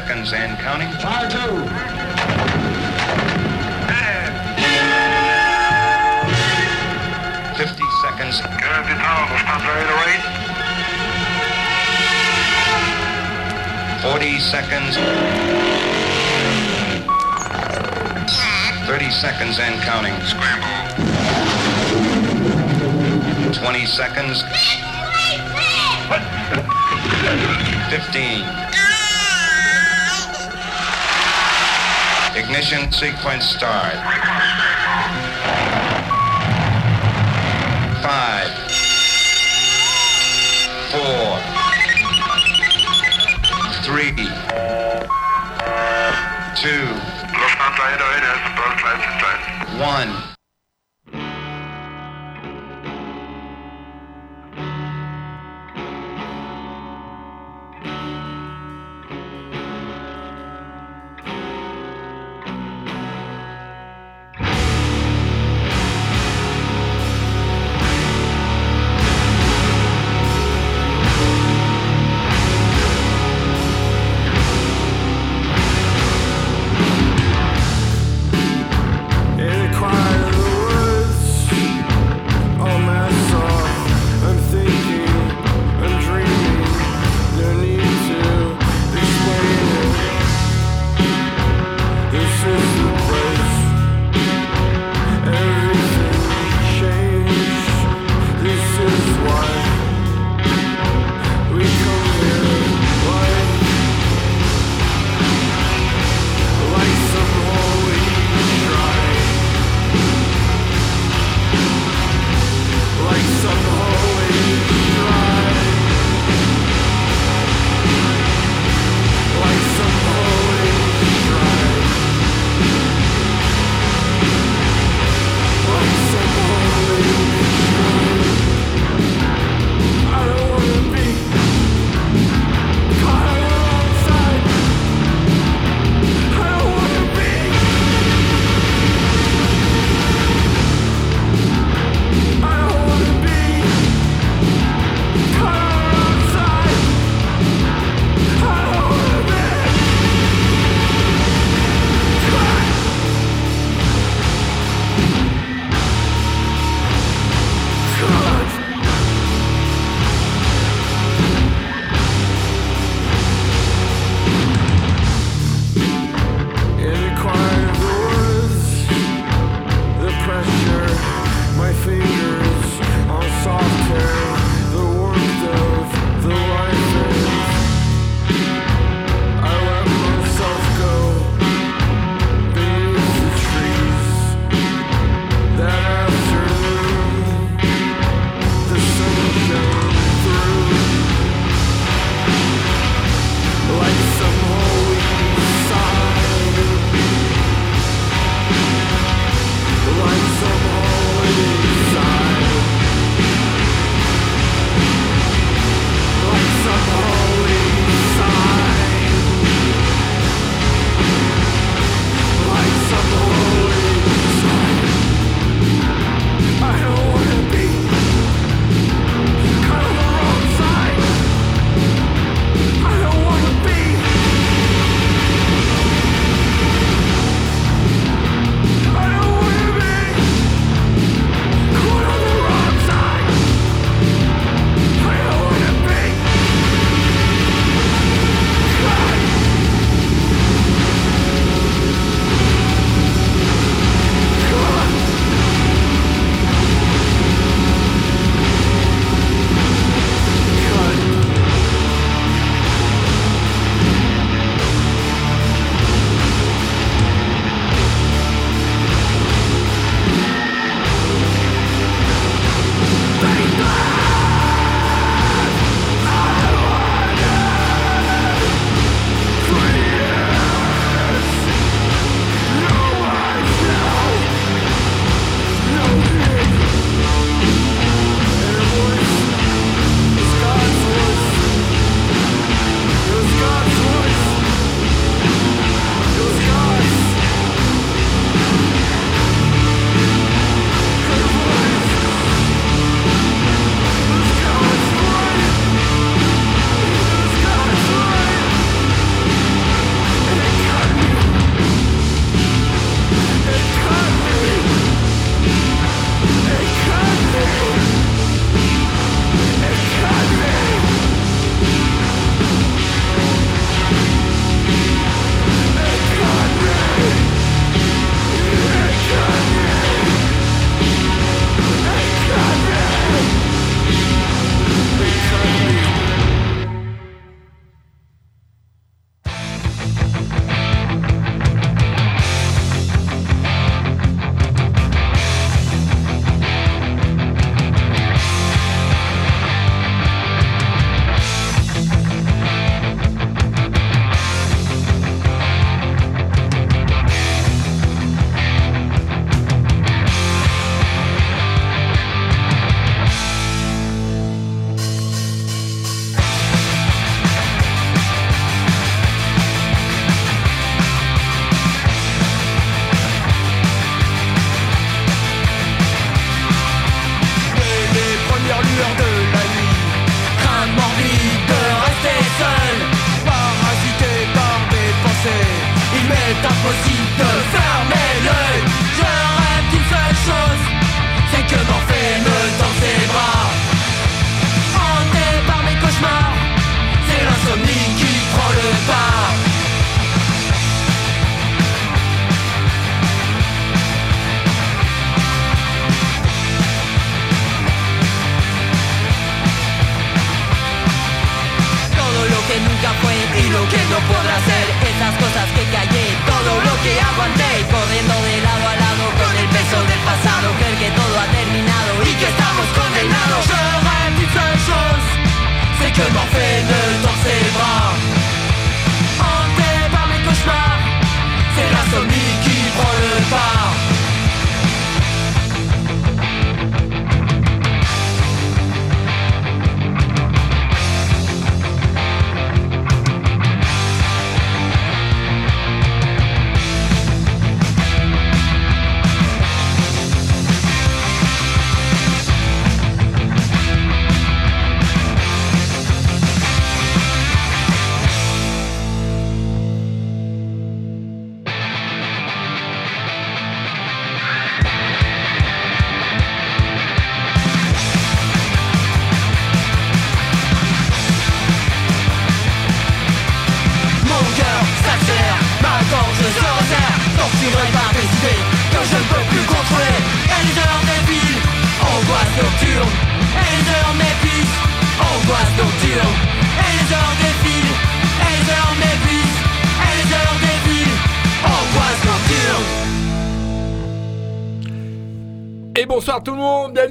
seconds and counting. Fire two. Fifty seconds. Good, die Tower, stand ready to wait. Forty seconds. Thirty seconds and counting. Scramble. Twenty seconds. Fifteen. Ignition sequence start. Five. Four. Three. Two. Lufthansa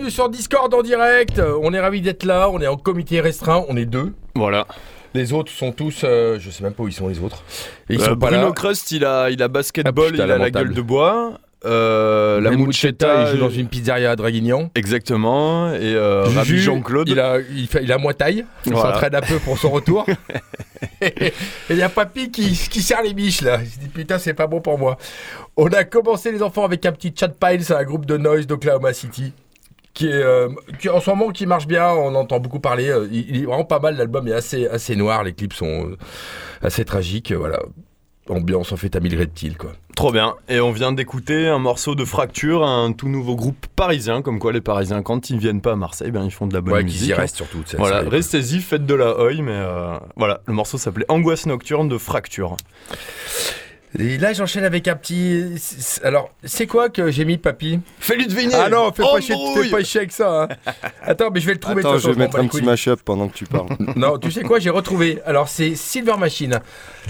bienvenue sur Discord en direct. Euh, On est ravis d'être là, on est en comité restreint, on est deux. Voilà. Les autres sont tous, euh, je sais même pas où ils sont les autres. Et ils Euh, sont pas Bruno là. Crust, il a, il a basketball, Ah, putain, il a la gueule de bois. Euh, la Même Mucetta, il joue dans une pizzeria à Draguignan. Exactement. Et euh, Jean-Claude. Il a, il, fait, il a moins taille, il Voilà. s'entraîne un peu pour son retour. Et il y a Papy qui, qui serre les biches là. Il se dit putain, c'est pas bon pour moi. On a commencé les enfants avec un petit chat pile, c'est un groupe de noise d'Oklahoma City. Qui est euh, qui, en ce moment qui marche bien, on entend beaucoup parler. euh, Il, il est vraiment pas mal, l'album est assez, assez noir, les clips sont euh, assez tragiques. Voilà. Ambiance en fait à mille reptiles quoi. Trop bien. Et on vient d'écouter un morceau de Fracture, un tout nouveau groupe parisien. Comme quoi, les Parisiens, quand ils viennent pas à Marseille, ben, ils font de la bonne Ouais, qu'ils musique. y hein. restent surtout. Voilà, restez-y, faites de la oi, mais euh, voilà, le morceau s'appelait Angoisse nocturne de Fracture. Et là, j'enchaîne avec un petit. Alors, c'est quoi que j'ai mis, papy? Fais-lui deviner Ah non, fais pas, chier, fais pas chier avec ça. hein. Attends, mais je vais le trouver. Attends, je vais mettre un petit mash-up pendant que tu parles. Non, tu sais quoi, j'ai retrouvé. Alors, c'est Silver Machine.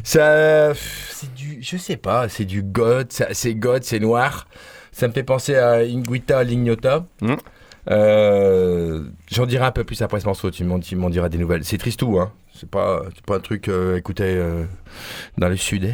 Ça, c'est du, je sais pas, c'est du God, c'est God, c'est noir. Ça me fait penser à Inguita Lignota. Hmm. Euh, J'en dirai un peu plus après ce morceau. Tu m'en diras des nouvelles. C'est tristou, hein. C'est pas, c'est pas un truc euh, écouté euh, dans le sud. eh.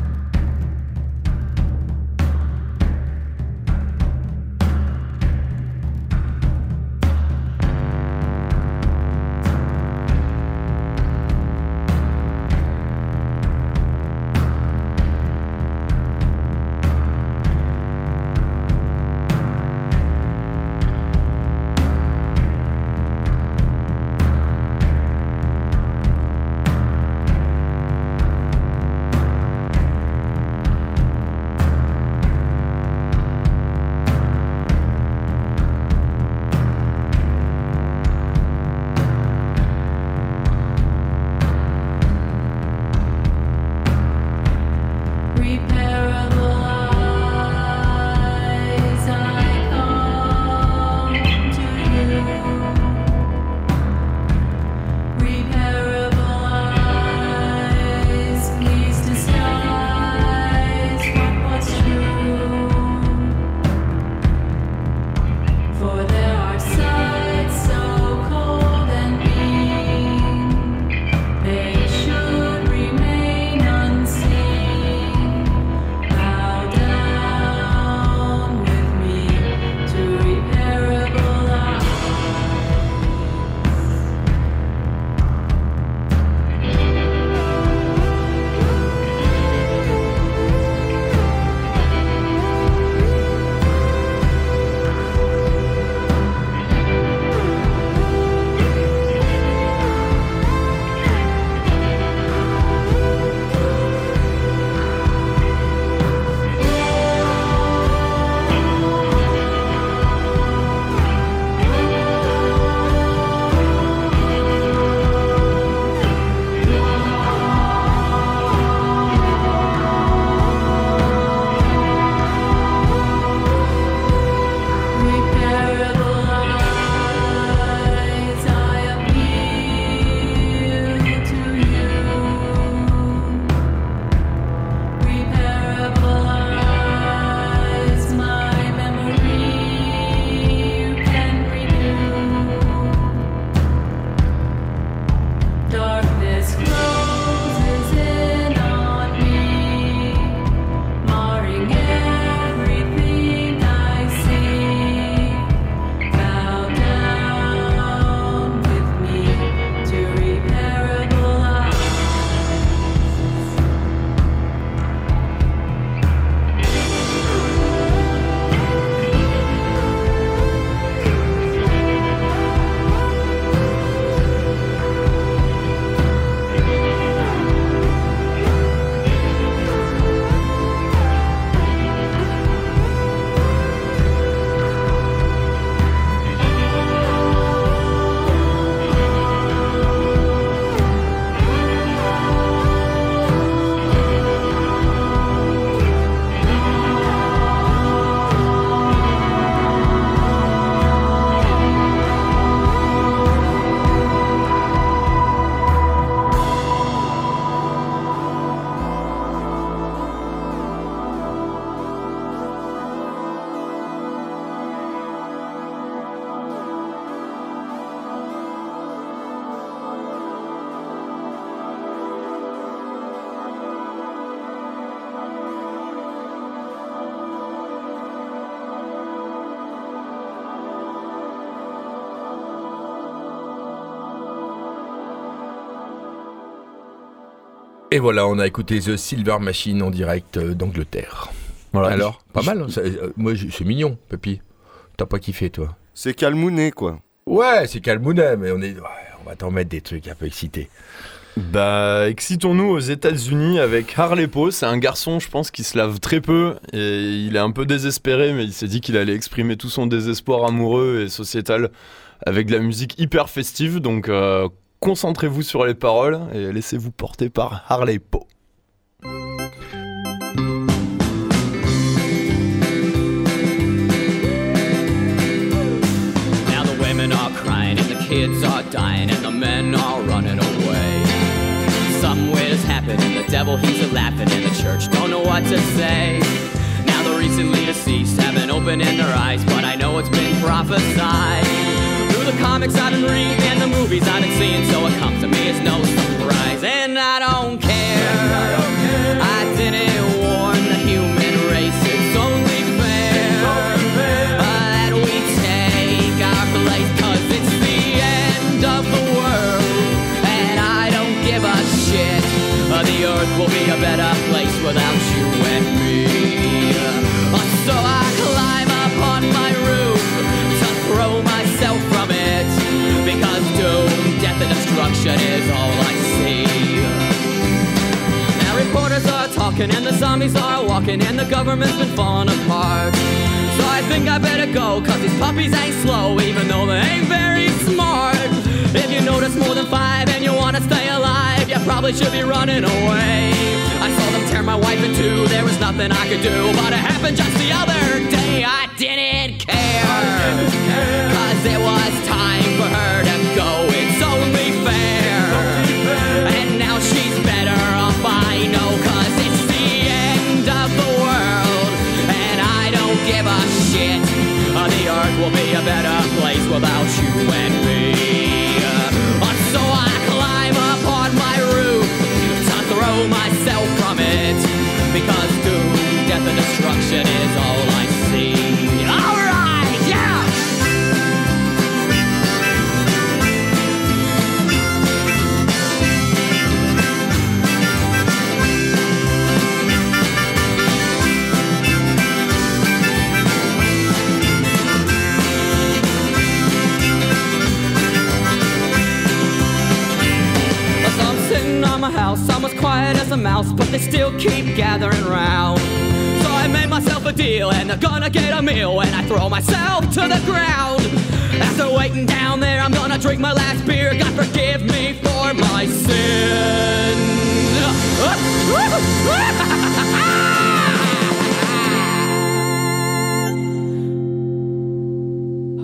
voilà, on a écouté The Silver Machine en direct euh, d'Angleterre. Voilà. Alors, pas mal. hein, ça- euh, moi, je- c'est mignon, Papy. T'as pas kiffé, toi C'est calmouné, quoi. Ouais, c'est Calmounet, mais on est. ouais, on va t'en mettre des trucs un peu excités. Bah, excitons-nous aux États-Unis avec Harley Poe. C'est un garçon, je pense, qui se lave très peu et il est un peu désespéré, mais il s'est dit qu'il allait exprimer tout son désespoir amoureux et sociétal avec de la musique hyper festive. Donc, euh, concentrez-vous sur les paroles et laissez-vous porter par Harley Poe. Now the women are crying and the kids are dying and the men are running away. Somewhere's happening, the devil he's a laughing and the church don't know what to say. Now the recently deceased haven't opened their eyes, but I know it's been prophesied. Through the comics I've been reading and the movies I've been seeing, so it comes to me as no surprise. And I don't care. Zombies are walking and the government's been falling apart. So I think I better go cause these puppies ain't slow even though they ain't very smart. If you notice more than five and you wanna stay alive, you probably should be running away. I saw them tear my wife in two, there was nothing I could do, but it happened just the other day. I didn't care. I didn't Cause it was a better place. Without you quiet as a mouse, but they still keep gathering round. So I made myself a deal, and they're gonna get a meal, and I throw myself to the ground. After waiting down there, I'm gonna drink my last beer. God forgive me for my sin.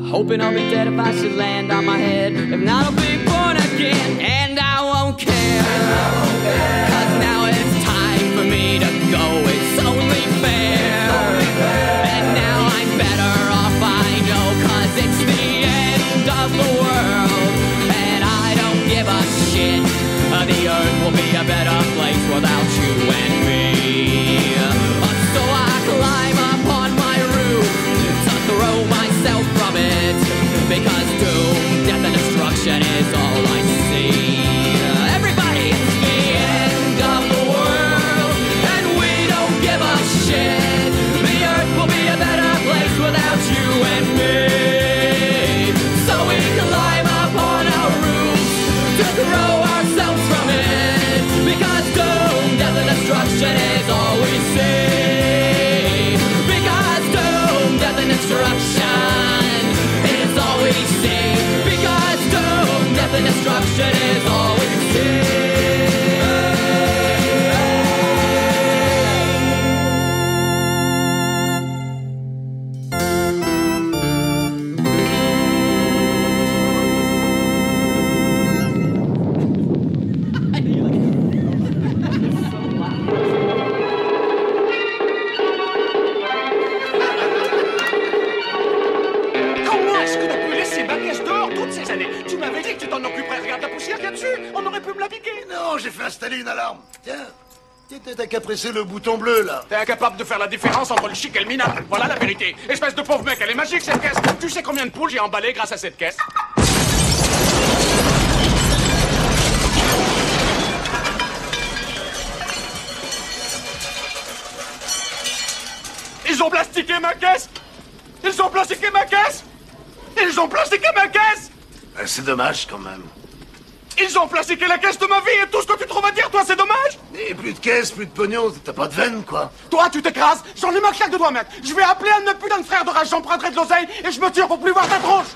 Hoping I'll be dead if I should land on my head. If not, I'll be born again, and I won't care. Cause now it's time for me to go. It's only fair. And now I'm better off, I know, cause it's the end of the world. And I don't give a shit. Uh, the earth will be a better place without you and me. So I climb up on my roof to throw myself from it. Because doom, death, and destruction is all I question all. j'ai fait installer une alarme. Tiens, t'as qu'à presser le bouton bleu, là. T'es incapable de faire la différence entre le chic et le minable. Voilà la vérité. Espèce de pauvre mec, elle est magique, cette caisse. Tu sais combien de poules j'ai emballées grâce à cette caisse Ils ont plastiqué ma caisse Ils ont plastiqué ma caisse Ils ont plastiqué ma caisse euh, C'est dommage, quand même. Ils ont plastiqué la caisse de ma vie et tout ce que tu trouves à dire, toi, c'est dommage. Et plus de caisse, plus de pognon, t'as pas de veine quoi. Toi, tu t'écrases, j'en ai ma claque de doigts, mec. Je vais appeler un de mes putains de frères de rage, j'emprunterai de l'oseille et je me tire pour plus voir ta tronche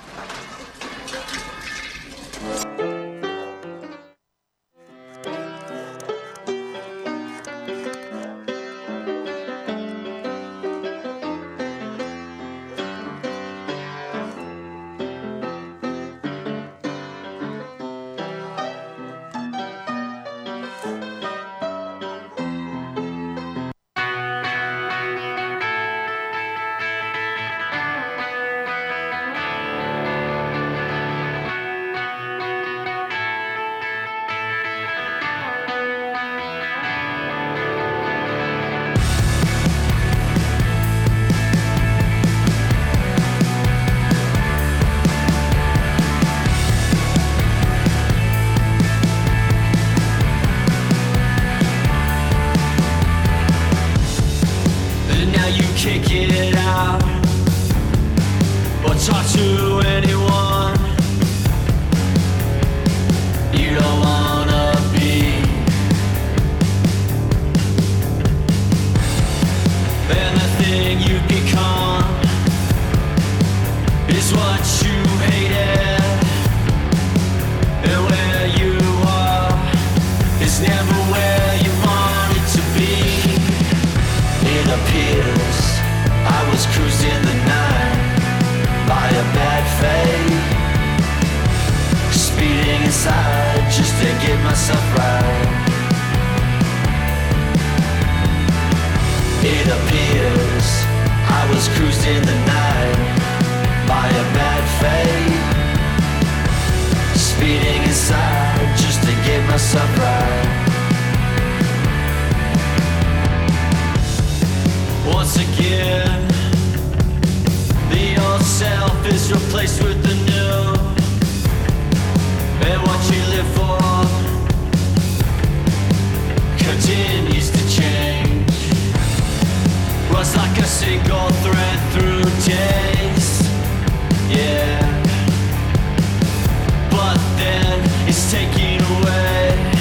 where you wanted to be. It appears I was cruising the night by a bad fate. Speeding inside just to get right. It appears I was cruising the night by a bad fate. Speeding inside just to get myself right. Once again, the old self is replaced with the new. And what you live for continues to change. Runs like a single thread through days. Yeah. But then it's taking away.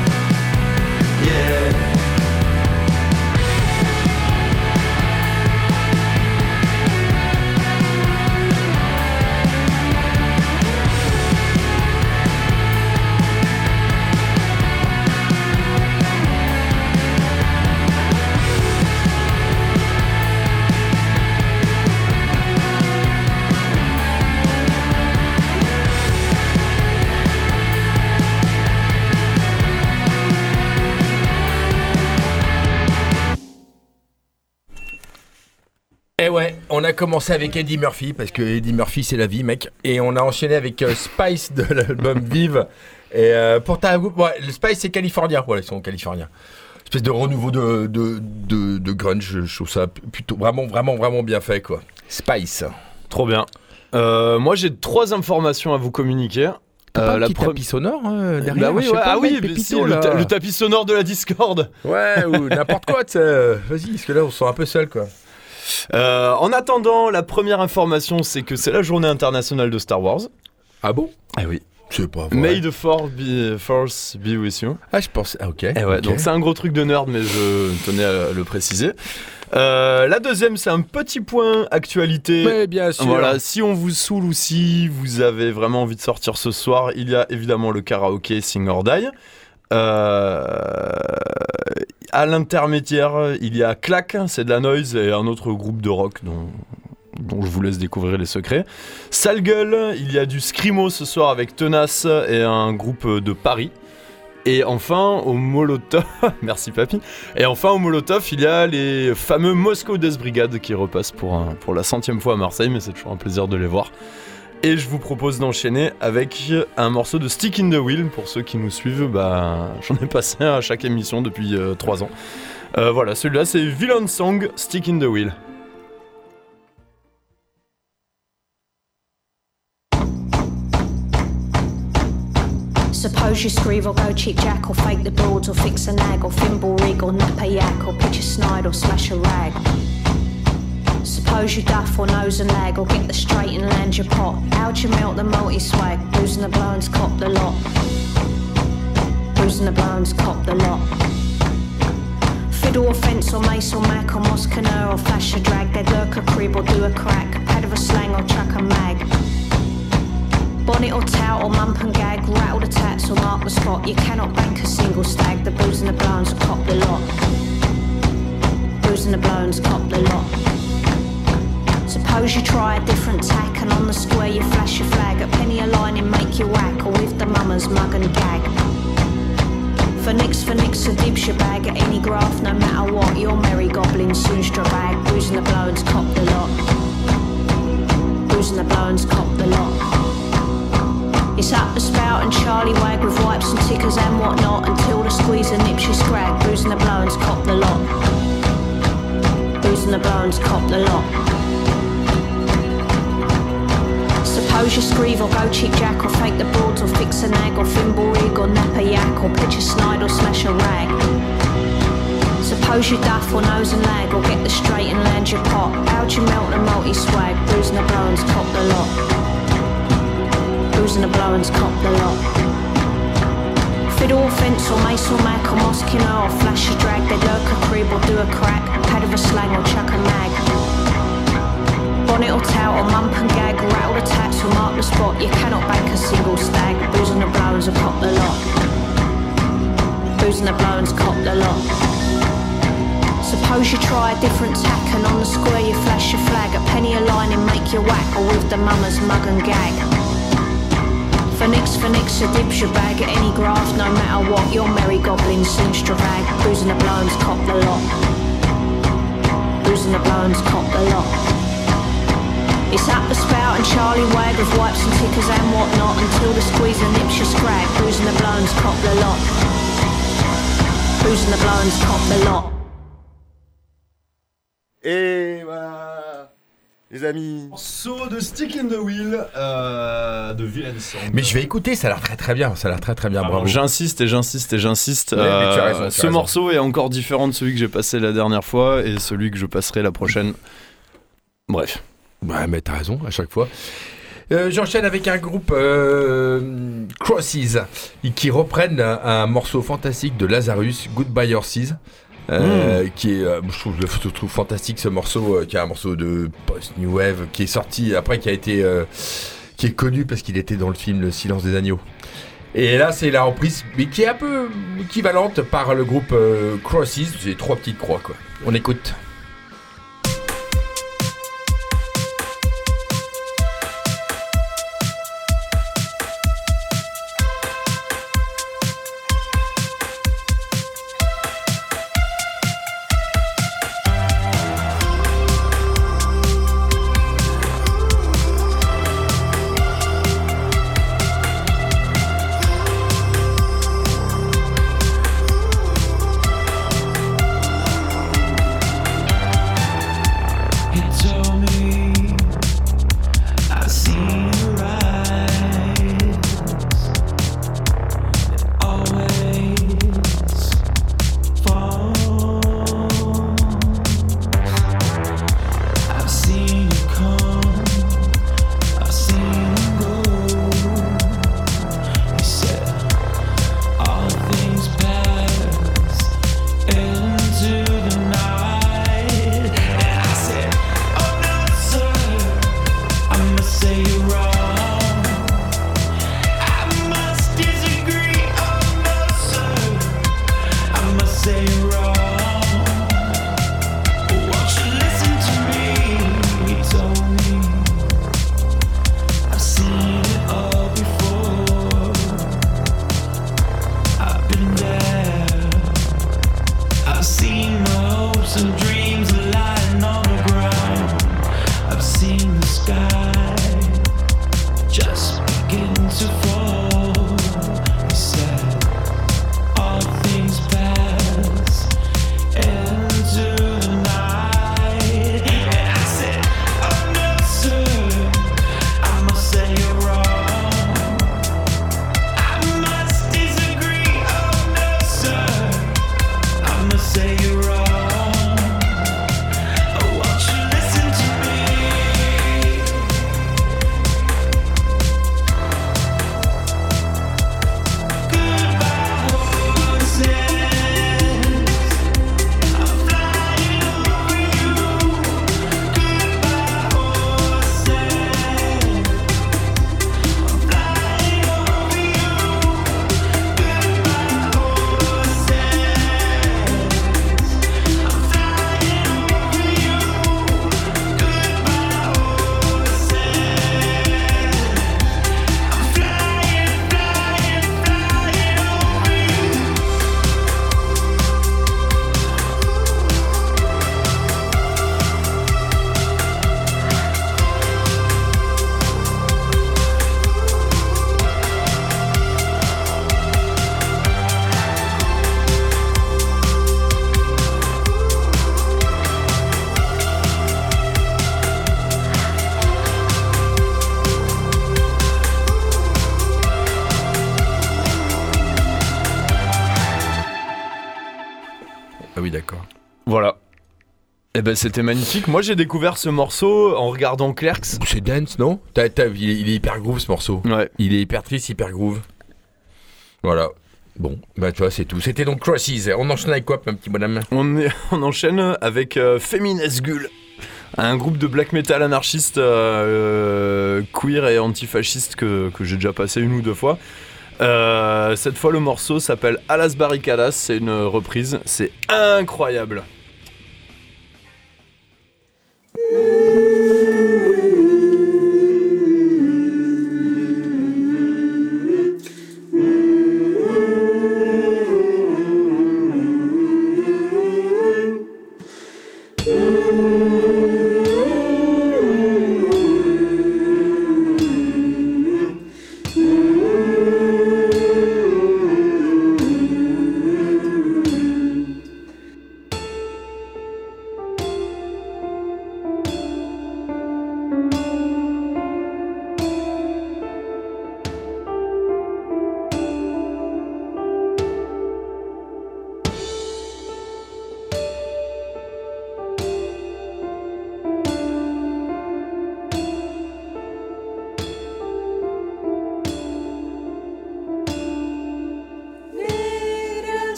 Eh ouais, on a commencé avec Eddie Murphy, parce que Eddie Murphy c'est la vie, mec. Et on a enchaîné avec euh, Spice de l'album Vive. Et euh, pour ta ouais, le Spice c'est californien, voilà, ils sont californiens. Espèce de renouveau de, de, de, de grunge, je trouve ça plutôt vraiment, vraiment, vraiment bien fait, quoi. Spice. Trop bien. Euh, moi, j'ai trois informations à vous communiquer. T'as Euh, la petit tapis sonore derrière Bah oui, ouais, pas, ah oui, Pépito, le, là. ta- le tapis sonore de la Discord. Ouais, ou n'importe quoi, Vas-y, parce que là on se sent un peu seul, quoi. Euh, en attendant, la première information, c'est que c'est la journée internationale de Star Wars. Ah bon? Ah oui. C'est pas vrai. May the force be, force be with you. Ah, je pense. Ah, ok. Eh ouais, ok. donc c'est un gros truc de nerd, mais je tenais à le préciser. Euh, la deuxième, c'est un petit point actualité. Mais bien sûr. Voilà, si on vous saoule ou si vous avez vraiment envie de sortir ce soir, il y a évidemment le karaoké Sing or Die. Euh, à l'intermédiaire, il y a Clack, c'est de la noise, et un autre groupe de rock dont, dont je vous laisse découvrir les secrets. Sale gueule, il y a du Scrimo ce soir avec Tenace et un groupe de Paris. Et enfin, au Molotov, merci papy. Et enfin, au Molotov, il y a les fameux Moscow Death Brigade qui repassent pour, pour la centième fois à Marseille, mais c'est toujours un plaisir de les voir. Et je vous propose d'enchaîner avec un morceau de Stick in the Wheel. Pour ceux qui nous suivent, bah, j'en ai passé à chaque émission depuis 3 ans. Euh, voilà, celui-là c'est Villain Song, Stick in the Wheel. Suppose you screeve or go cheap jack or fake the broads or fix a nag or thimble rig or nap a yak or pitch a snide or smash a rag. Suppose you duff or nose and lag or get the straight and land your pot. How'd you melt the multi swag? Boozing the blowens, cop the lot. Boozing the blowens, cop the lot. Fiddle or fence or mace or mac or moscaner or flash a drag. They'd lurk a crib or do a crack. Pad of a slang or chuck a mag. Bonnet or tout or mump and gag, rattle the tats or mark the spot. You cannot bank a single stag. The booze and the blowns cop the lot. Booze and the blowns cop the lot. Suppose you try a different tack and on the square you flash your flag. At penny a line and make you whack or with the mummers mug and gag. For nicks, for nicks, a dibs your bag at any graph, no matter what. Your merry goblin soon straw bag. And the blowns cop the lot. Bruising and the blowns cop the lot. It's up the spout and Charlie wag with wipes and tickers and whatnot until the squeezer nips you scrag. And the blowens cop the lot. Bruising and the blowens cop the lot. Suppose you screeve or go cheap jack or fake the boards or fix a nag or thimble rig or nap a yak or pitch a snide or smash a rag. Suppose you duff or nose and lag or get the straight and land your pot. How'd you melt the multi swag? And the blowens cop the lot. And the blowens cop the lot. Fiddle, fence or mace or mac or moskino or flash a drag. They lurk a crib or do a crack. Pad of a slang or chuck a mag. Bonnet or tout or mump and gag. Rattle the tats or mark the spot. You cannot bank a single stag. Booze and the blowens will cop the lot. Booze and the blowens cop the lot. Suppose you try a different tack and on the square you flash your flag. A penny a line and make your whack or with the mummers mug and gag. For nicks, for nicks, a dibs your bag at any graft, no matter what. Your merry goblin seems to rag. Booze and the blowens cop the lot. Booze and the blowens cop the lot. It's up the spout and Charlie wag with wipes and tickers and whatnot until the squeezer nips your scrag. And the blowens cop the lot? And the blowens cop the lot? Et voilà, les amis. Morceau de Stick in the Wheel euh, de Villain Song. Mais je vais écouter, ça a l'air très très bien. Ça a l'air très très bien, Alors, bravo. J'insiste et j'insiste et j'insiste. Ouais, mais tu as raison, tu as ce raison. morceau est encore différent de celui que j'ai passé la dernière fois et celui que je passerai la prochaine. Bref. Ouais, mais t'as raison, à chaque fois. Euh, J'enchaîne avec un groupe euh, Crosses qui reprennent un, un morceau fantastique de Lazarus, Goodbye Horses. euh, qui est, euh, je, trouve, je trouve fantastique ce morceau, euh, qui est un morceau de post-new wave, qui est sorti après, qui a été, euh, qui est connu parce qu'il était dans le film Le Silence des agneaux. Et là, c'est la reprise, mais qui est un peu équivalente par le groupe Crosses. J'ai trois petites croix, quoi. On écoute. Ben c'était magnifique. Moi j'ai découvert ce morceau en regardant Clerks. C'est dance, non T'as- t'as- il, est, il est hyper groove ce morceau. Ouais. Il est hyper triste, hyper groove. Voilà. Bon, bah tu vois, c'est tout. C'était donc Crosses. On enchaîne avec quoi, mon petit bonhomme On, est- on enchaîne avec euh, Feminazgul, un groupe de black metal anarchiste euh, euh, queer et antifasciste que, que j'ai déjà passé une ou deux fois. Euh, cette fois, le morceau s'appelle A las Barricadas, c'est une reprise, c'est incroyable. Música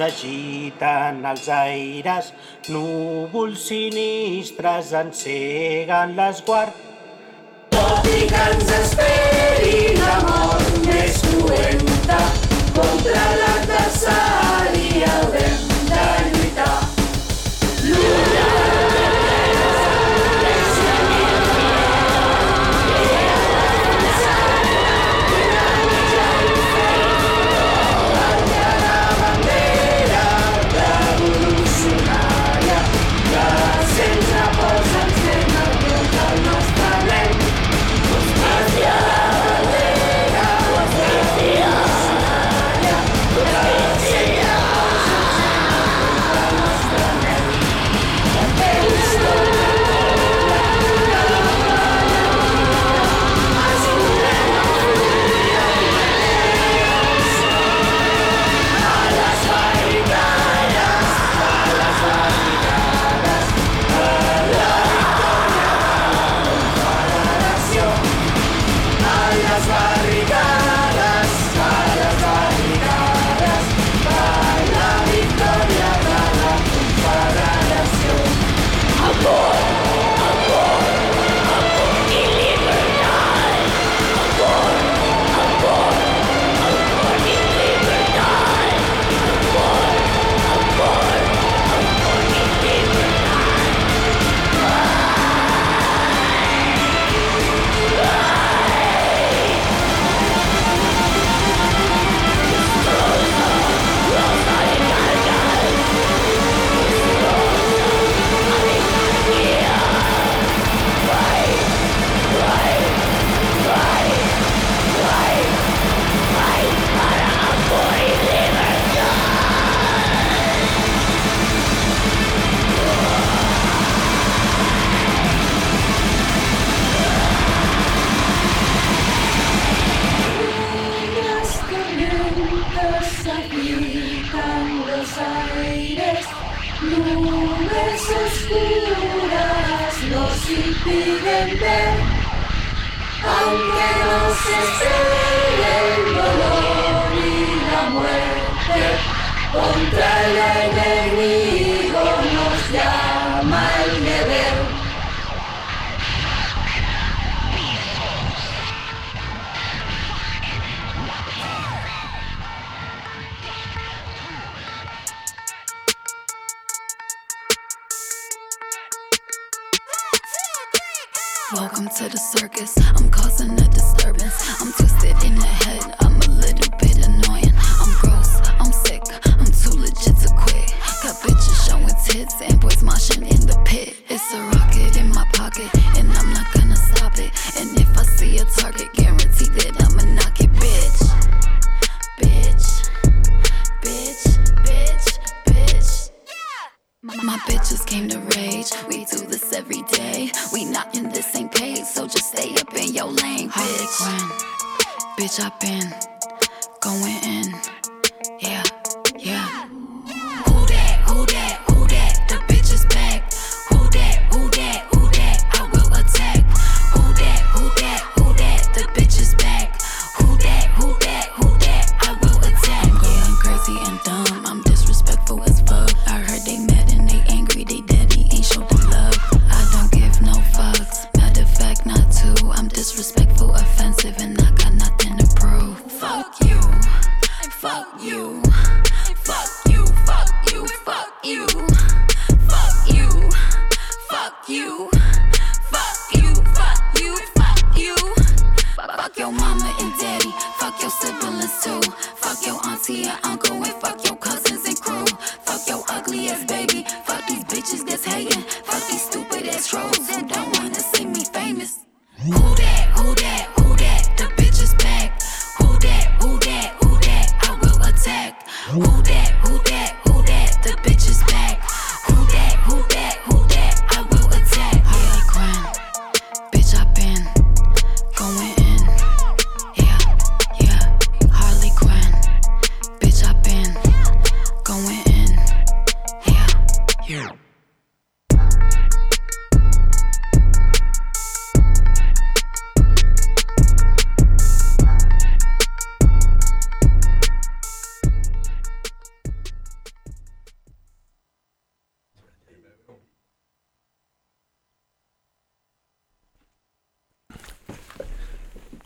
s'agiten els aires, núvols sinistres enceguen l'esguard. Tot i que ens esperi la mort més cruenta contra la bitches came to rage. We do this every day. We not in the same page, so just stay up in your lane, bitch. Harley Quinn, bitch, I been going in.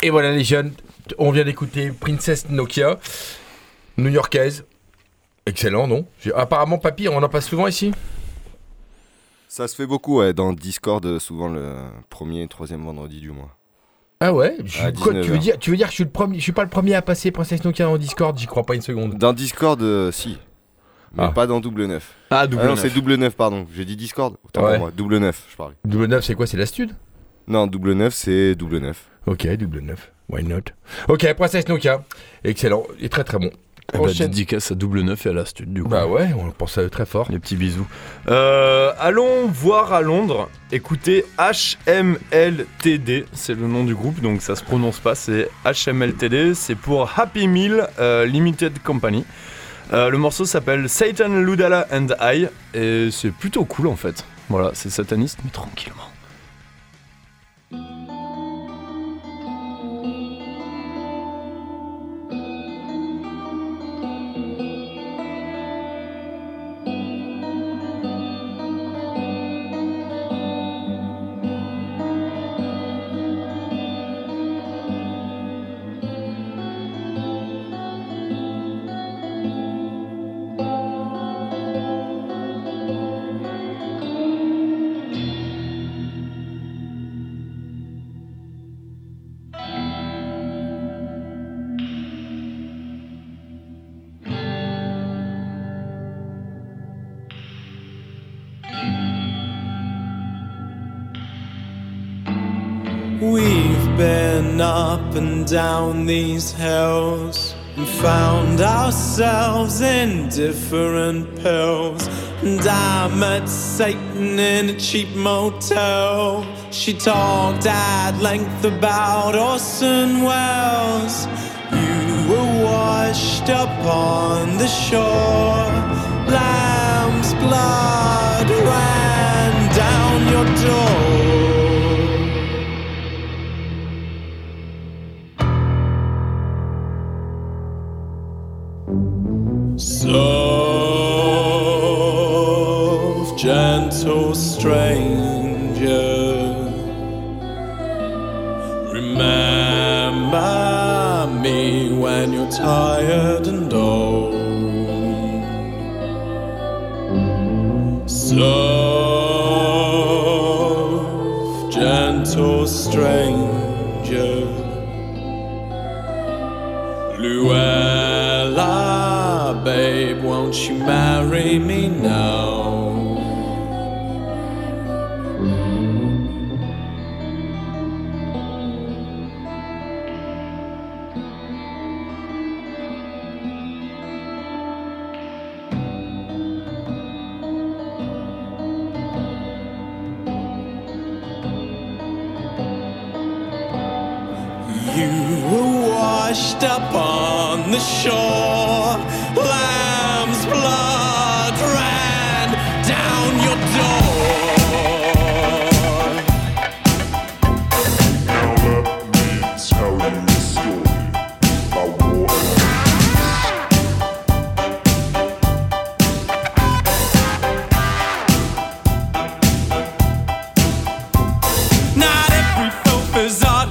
Et voilà les jeunes, on vient d'écouter Princess Nokia, new-yorkaise. Excellent, non? J'ai- Apparemment, papy, on en passe souvent ici? Ça se fait beaucoup, ouais, dans Discord, euh, souvent le premier et troisième vendredi du mois. Ah ouais? Je- quoi, tu, 19 veux dire, tu veux dire que je suis, le premier, je suis pas le premier à passer Princess Nokia en Discord? J'y crois pas une seconde. Dans Discord, euh, si. Mais Ah. pas dans double neuf. Ah, double non, neuf. c'est double neuf, pardon. J'ai dit Discord. Autant Ouais. pour moi. Double neuf, je parlais. Double 9, c'est quoi? C'est la stud? Non, double neuf, c'est double neuf. Ok, double 9. Why not? Ok, Princess Nokia. Excellent. Et très très bon. Eh bah, Prochaine- dédicace à double neuf et à la stud du coup. Bah ouais, on pense à eux très fort. Les petits bisous. Euh, allons voir à Londres. Écoutez HMLTD, c'est le nom du groupe, donc ça se prononce pas, c'est HMLTD, c'est pour Happy Meal euh, Limited Company. Euh, le morceau s'appelle Satan, Ludala and I, et c'est plutôt cool en fait. Voilà, c'est sataniste, mais tranquillement. Down these hills and found ourselves in different pills. And I met Satan in a cheap motel. She talked at length about Orson Welles. You were washed up on the shore. Lamb's blood won't you marry me now? You were washed up on the shore. Not every filth is art,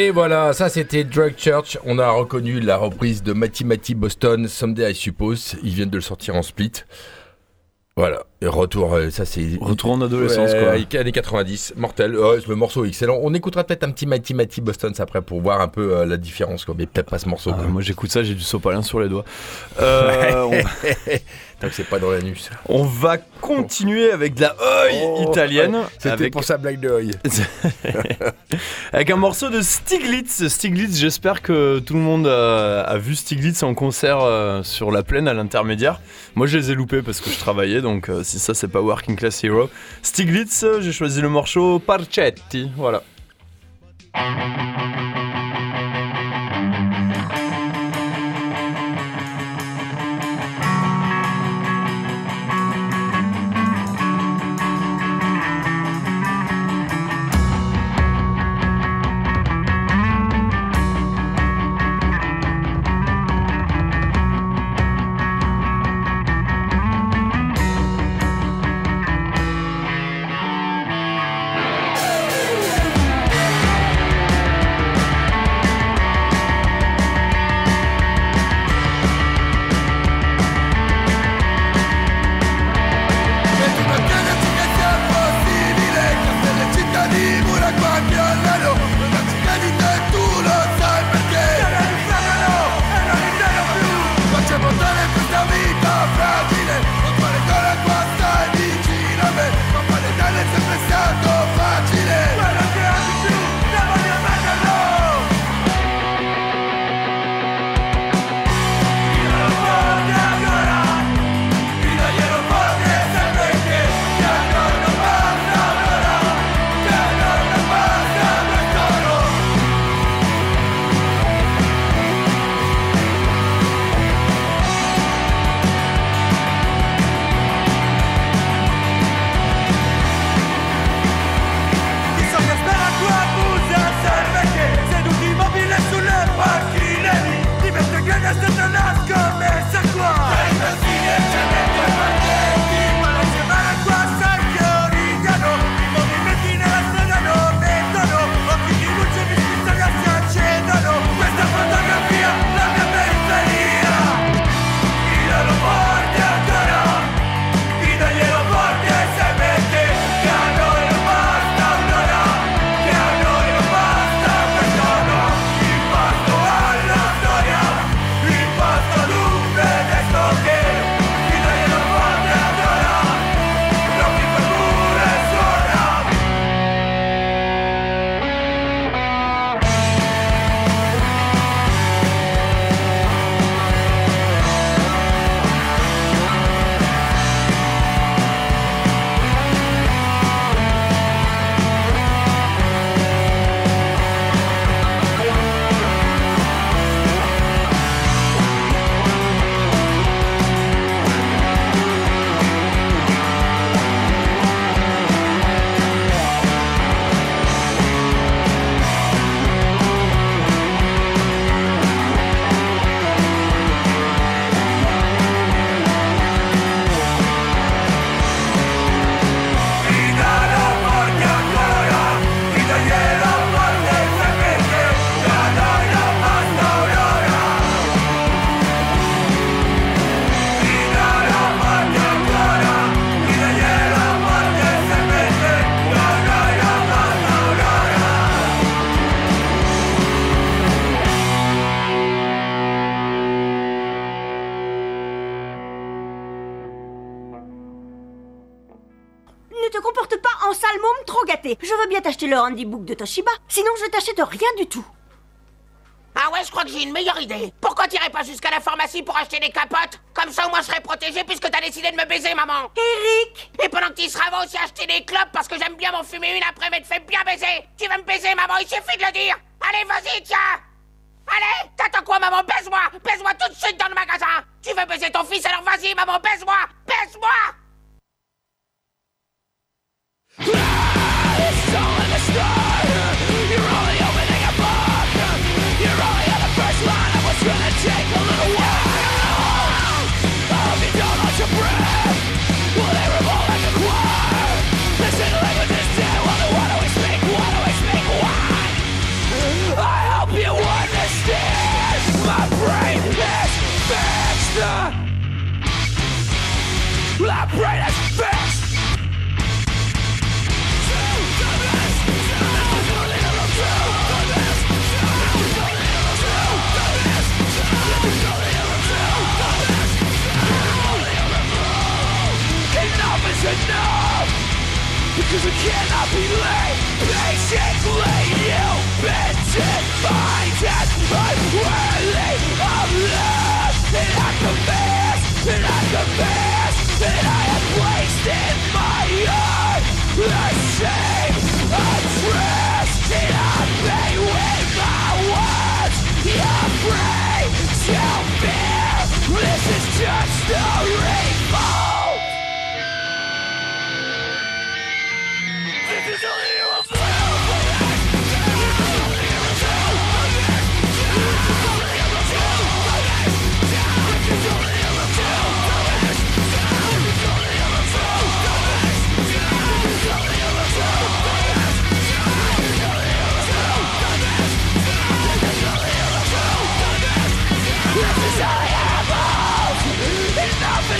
Et voilà, ça c'était Drug Church. On a reconnu la reprise de Matty Matty Boston, Someday I Suppose. Ils viennent de le sortir en split. Voilà. Euh, retour, euh, ça c'est. Retour en adolescence, quoi. Années 90, mortel. Euh, oh, le morceau excellent. On écoutera peut-être un petit Mighty Mighty Boston après pour voir un peu la différence, quoi. Mais peut-être pas ce morceau. Ah, moi j'écoute ça, j'ai du sopalin sur les doigts. Euh. Tant que c'est pas dans l'anus. On va continuer avec de la œil oh, italienne. C'était pour sa blague de œil. avec un morceau de Stiglitz. Stiglitz, j'espère que tout le monde a, vu Stiglitz en concert sur la plaine à l'intermédiaire. Moi je les ai loupés parce que je travaillais donc si ça c'est pas Working Class Hero. Stiglitz, euh, j'ai choisi le morceau Parchetti, voilà. Le handybook de Toshiba, sinon je t'achète rien du tout. Ah ouais, je crois que j'ai une meilleure idée. Pourquoi t'irais pas jusqu'à la pharmacie pour acheter des capotes? Comme ça, au moins, je serais protégé puisque t'as décidé de me baiser, maman. Eric Et pendant que tu seras, va aussi acheter des clopes parce que j'aime bien m'en fumer une après m'être fait bien baiser. Tu veux me baiser, maman? Il suffit de le dire. Allez, vas-y, tiens. Allez, t'attends quoi, maman? Baise-moi Baise-moi tout de suite dans le magasin Tu veux baiser ton fils, alors vas-y, maman, baise-moi Baise-moi enough! Because I cannot believe Patiently you've been defined And I'm worthy of love! And I confess, and I confess That I have wasted my own Ashamed, oppressed And I'm made with my words! You're free to fear This is just the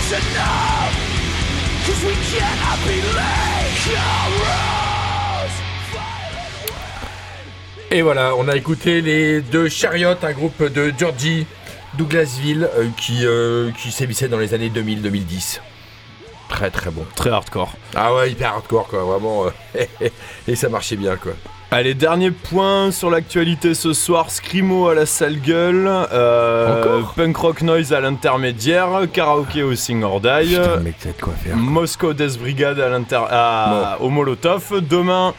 Enough is enough Cause we cannot be late heroes Et voilà, on a écouté les deux Chariot, un groupe de Georgie, Douglasville, euh, qui, euh, qui sévissait dans les années 2000-2010. Très très bon. Très hardcore. Ah ouais, hyper hardcore quoi, vraiment. euh, et ça marchait bien quoi. Allez, dernier point sur l'actualité ce soir, Scrimo à la sale gueule, euh, punk rock noise à l'intermédiaire, karaoké au Sing or Die, Putain, mec, t'as de quoi faire. Moscow Death Brigade à l'inter à- au Molotov, demain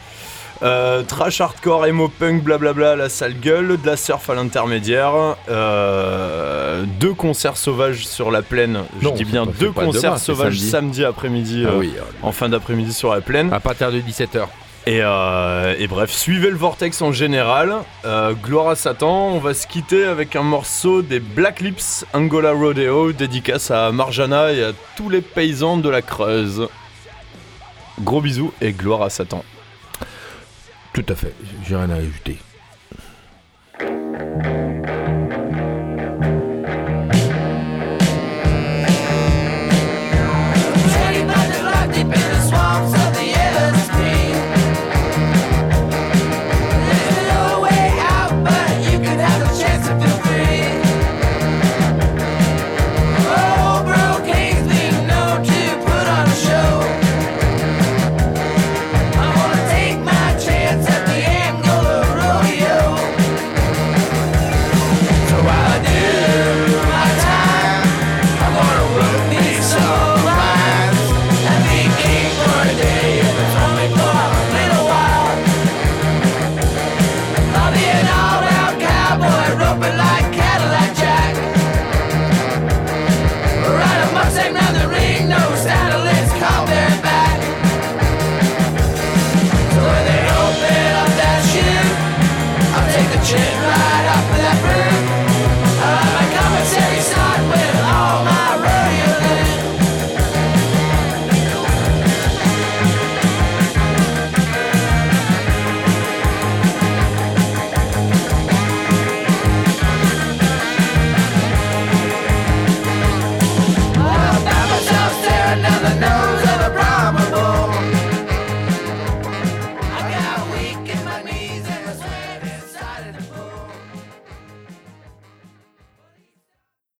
euh, trash hardcore, emo punk, blablabla à la sale gueule, de la surf à l'intermédiaire, euh, deux concerts sauvages sur la plaine, je dis bien deux concerts demain, sauvages samedi. samedi, après-midi, Ah oui, en fin d'après-midi sur la plaine. À partir de 17h. Et, euh, et bref, suivez le vortex en général. Euh, gloire à Satan, on va se quitter avec un morceau des Black Lips Angola Rodeo, dédicace à Marjana et à tous les paysans de la Creuse. Gros bisous et gloire à Satan. Tout à fait, j'ai rien à ajouter.